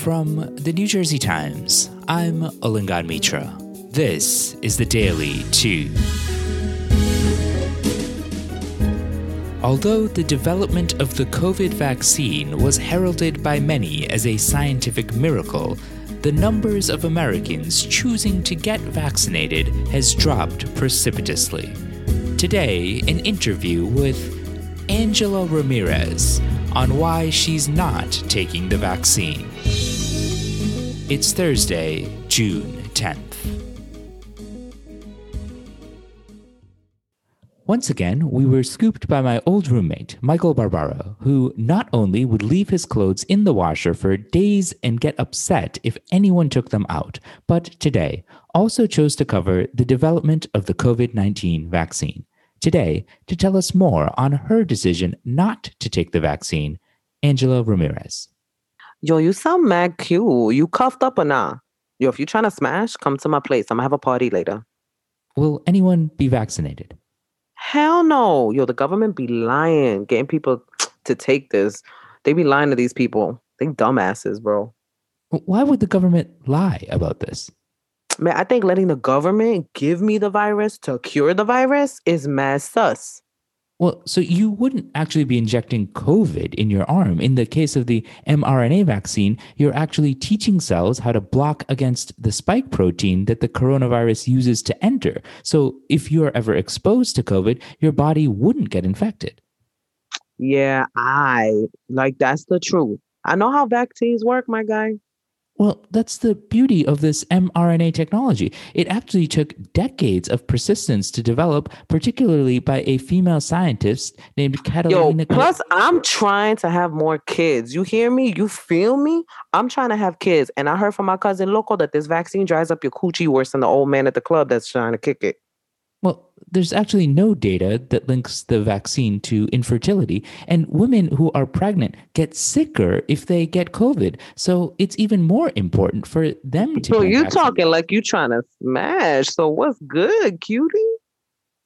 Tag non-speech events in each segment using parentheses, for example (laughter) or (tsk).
From the New Jersey Times, I'm Alingon Mitra. This is the Daily Too. Although the development of the COVID vaccine was heralded by many as a scientific miracle, the numbers of Americans choosing to get vaccinated has dropped precipitously. Today, an interview with Angela Ramirez on why she's not taking the vaccine. It's Thursday, June 10th. Once again, we were scooped by my old roommate, Michael Barbaro, who not only would leave his clothes in the washer for days and get upset if anyone took them out, but today also chose to cover the development of the COVID 19 vaccine. Today, to tell us more on her decision not to take the vaccine, Angela Ramirez. Yo, you sound mad cute. You cuffed up or nah? Yo, if you trying to smash, come to my place. I'm gonna have a party later. Will anyone be vaccinated? Hell no. Yo, the government be lying, getting people (tsk) to take this. They be lying to these people. They dumbasses, bro. Why would the government lie about this? Man, I think letting the government give me the virus to cure the virus is mad sus. Well, so you wouldn't actually be injecting COVID in your arm. In the case of the mRNA vaccine, you're actually teaching cells how to block against the spike protein that the coronavirus uses to enter. So if you're ever exposed to COVID, your body wouldn't get infected. Yeah, I like that's the truth. I know how vaccines work, my guy. Well, that's the beauty of this mRNA technology. It actually took decades of persistence to develop, particularly by a female scientist named Catalina. Yo, plus I'm trying to have more kids. You hear me? You feel me? I'm trying to have kids. And I heard from my cousin Loco that this vaccine dries up your coochie worse than the old man at the club that's trying to kick it. Well, there's actually no data that links the vaccine to infertility, and women who are pregnant get sicker if they get COVID. So it's even more important for them to. So you're talking like you're trying to smash? So what's good, cutie?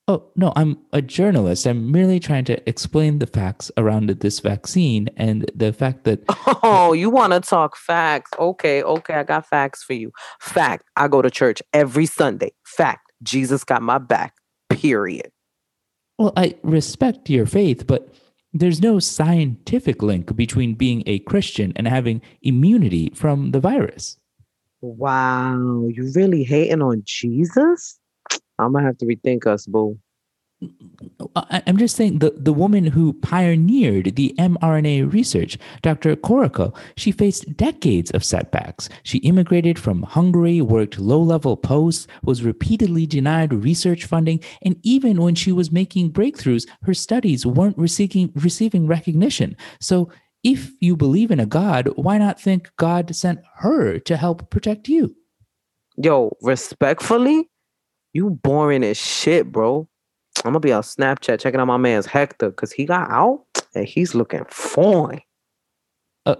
Oh no, I'm a journalist. I'm merely trying to explain the facts around this vaccine and the fact that. (laughs) Oh, you want to talk facts? Okay, okay, I got facts for you. Fact: I go to church every Sunday. Fact: Jesus got my back, period. Well, I respect your faith, but there's no scientific link between being a Christian and having immunity from the virus. Wow, you really hating on Jesus? I'm gonna have to rethink us, boo. I'm just saying the, the woman who pioneered the mRNA research, Dr. Karikó, she faced decades of setbacks. She immigrated from Hungary, worked low level posts, was repeatedly denied research funding, and even when she was making breakthroughs, her studies weren't receiving, receiving recognition. So if you believe in a God, why not think God sent her to help protect you? Yo, respectfully, you boring as shit, bro. I'm gonna be on Snapchat checking out my man's Hector because he got out and he's looking fine. Uh,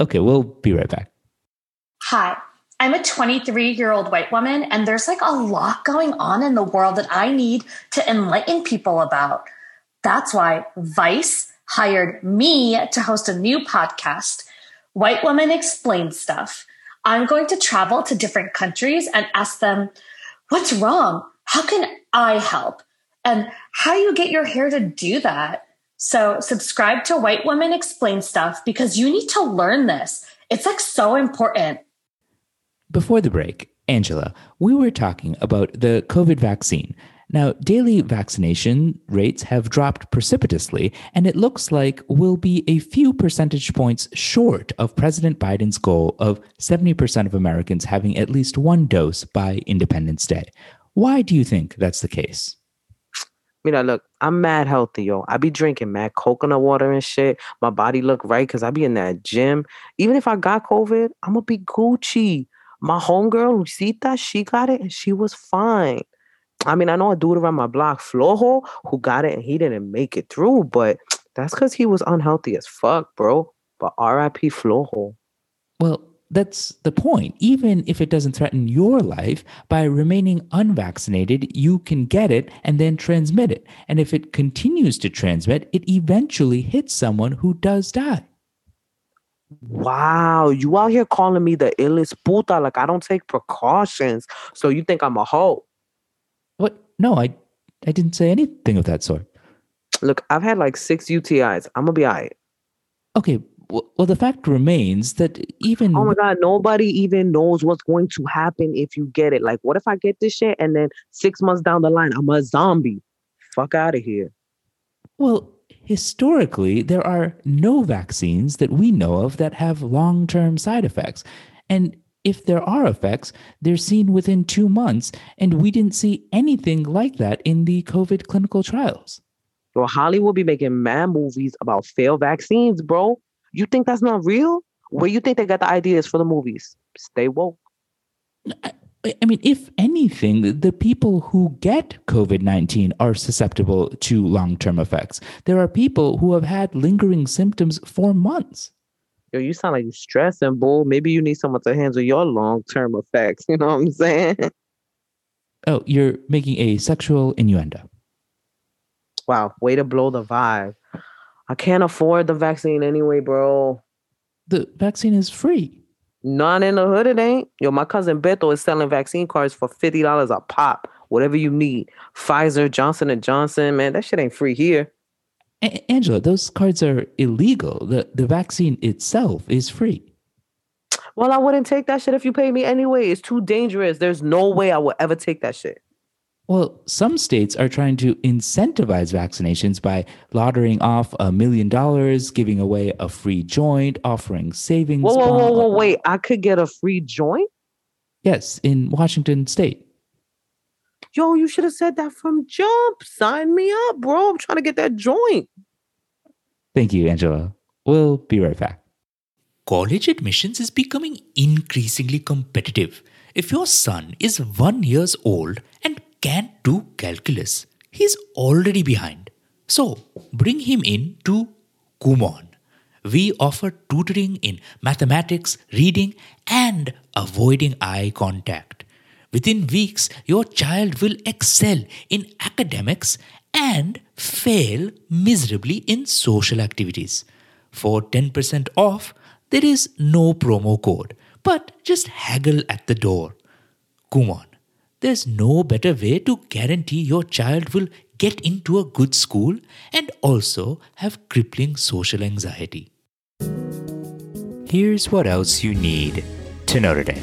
okay, we'll be right back. Hi, I'm a 23 year old white woman, and there's like a lot going on in the world that I need to enlighten people about. That's why Vice hired me to host a new podcast, White Women Explain Stuff. I'm going to travel to different countries and ask them, What's wrong? How can I help? And how you get your hair to do that. So subscribe to White Women Explain Stuff because you need to learn this. It's like so important. Before the break, Angela, we were talking about the COVID vaccine. Now, daily vaccination rates have dropped precipitously, and it looks like we'll be a few percentage points short of President Biden's goal of 70% of Americans having at least one dose by Independence Day. Why do you think that's the case? Know, look, I'm mad healthy, yo. I be drinking mad coconut water and shit. My body look right because I be in that gym. Even if I got COVID, I'm gonna be Gucci. My homegirl, Lucita, she got it and she was fine. I mean, I know a dude around my block, Flojo, who got it and he didn't make it through, but that's because he was unhealthy as fuck, bro. But RIP Flojo. Well, that's the point. Even if it doesn't threaten your life, by remaining unvaccinated, you can get it and then transmit it. And if it continues to transmit, it eventually hits someone who does die. Wow, you out here calling me the illest puta like I don't take precautions. So you think I'm a hoe? What? No, I I didn't say anything of that sort. Look, I've had like six UTIs. I'm gonna be alright. Okay, well, well the fact remains that even Oh my god, nobody even knows what's going to happen if you get it. Like, what if I get this shit and then six months down the line I'm a zombie? Fuck out of here. well, historically there are no vaccines that we know of that have long-term side effects. And if there are effects, they're seen within 2 months and we didn't see anything like that in the COVID clinical trials. Bro, Hollywood be making mad movies about failed vaccines, bro. You think that's not real? Where you think they got the ideas for the movies? Stay woke. I I mean, if anything, the- the people who get COVID 19 are susceptible to long term effects. There are people who have had lingering symptoms for months. Yo, you sound like you're stressing, bull. Maybe you need someone to handle your long term effects. (laughs) You know what I'm saying? Oh, you're making a sexual innuendo. wow, way to blow the vibe. I can't afford the vaccine anyway, bro. The vaccine is free. None in the hood, it ain't. Yo, my cousin Beto is selling vaccine cards for fifty dollars a pop. Whatever you need, Pfizer, Johnson and Johnson, man, that shit ain't free here. A- Angela, those cards are illegal. The, the vaccine itself is free. Well, I wouldn't take that shit if you paid me anyway. It's too dangerous. There's no way I would ever take that shit. Well, some states are trying to incentivize vaccinations by laundering off a million dollars, giving away a free joint, offering savings. Whoa, whoa, whoa, whoa, wait! I could get a free joint. Yes, in Washington state. Yo, you should have said that from jump. Sign me up, bro. I'm trying to get that joint. Thank you, Angela. We'll be right back. College admissions is becoming increasingly competitive. If your son is one years old and can't do calculus, he's already behind. So bring him in to Kumon. We offer tutoring in mathematics, reading, and avoiding eye contact. Within weeks, your child will excel in academics and fail miserably in social activities. For 10% off, there is no promo code, but just haggle at the door. Kumon, there's no better way to guarantee your child will get into a good school and also have crippling social anxiety. Here's what else you need to know today.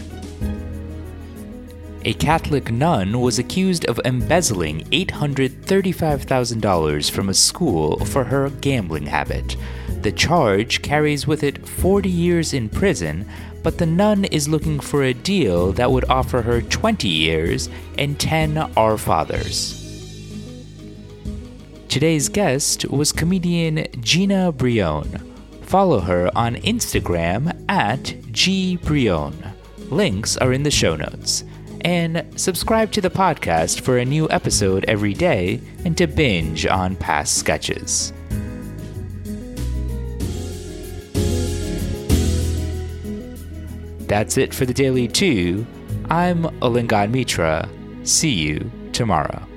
A Catholic nun was accused of embezzling $835,000 from a school for her gambling habit. The charge carries with it 40 years in prison, but the nun is looking for a deal that would offer her 20 years and 10 Our Fathers. Today's guest was comedian Gina Brillon. Follow her on Instagram at gbrillon. Links are in the show notes. And subscribe to the podcast for a new episode every day and to binge on past sketches. That's it for the Daily Too. I'm Alingon Mitra. See you tomorrow.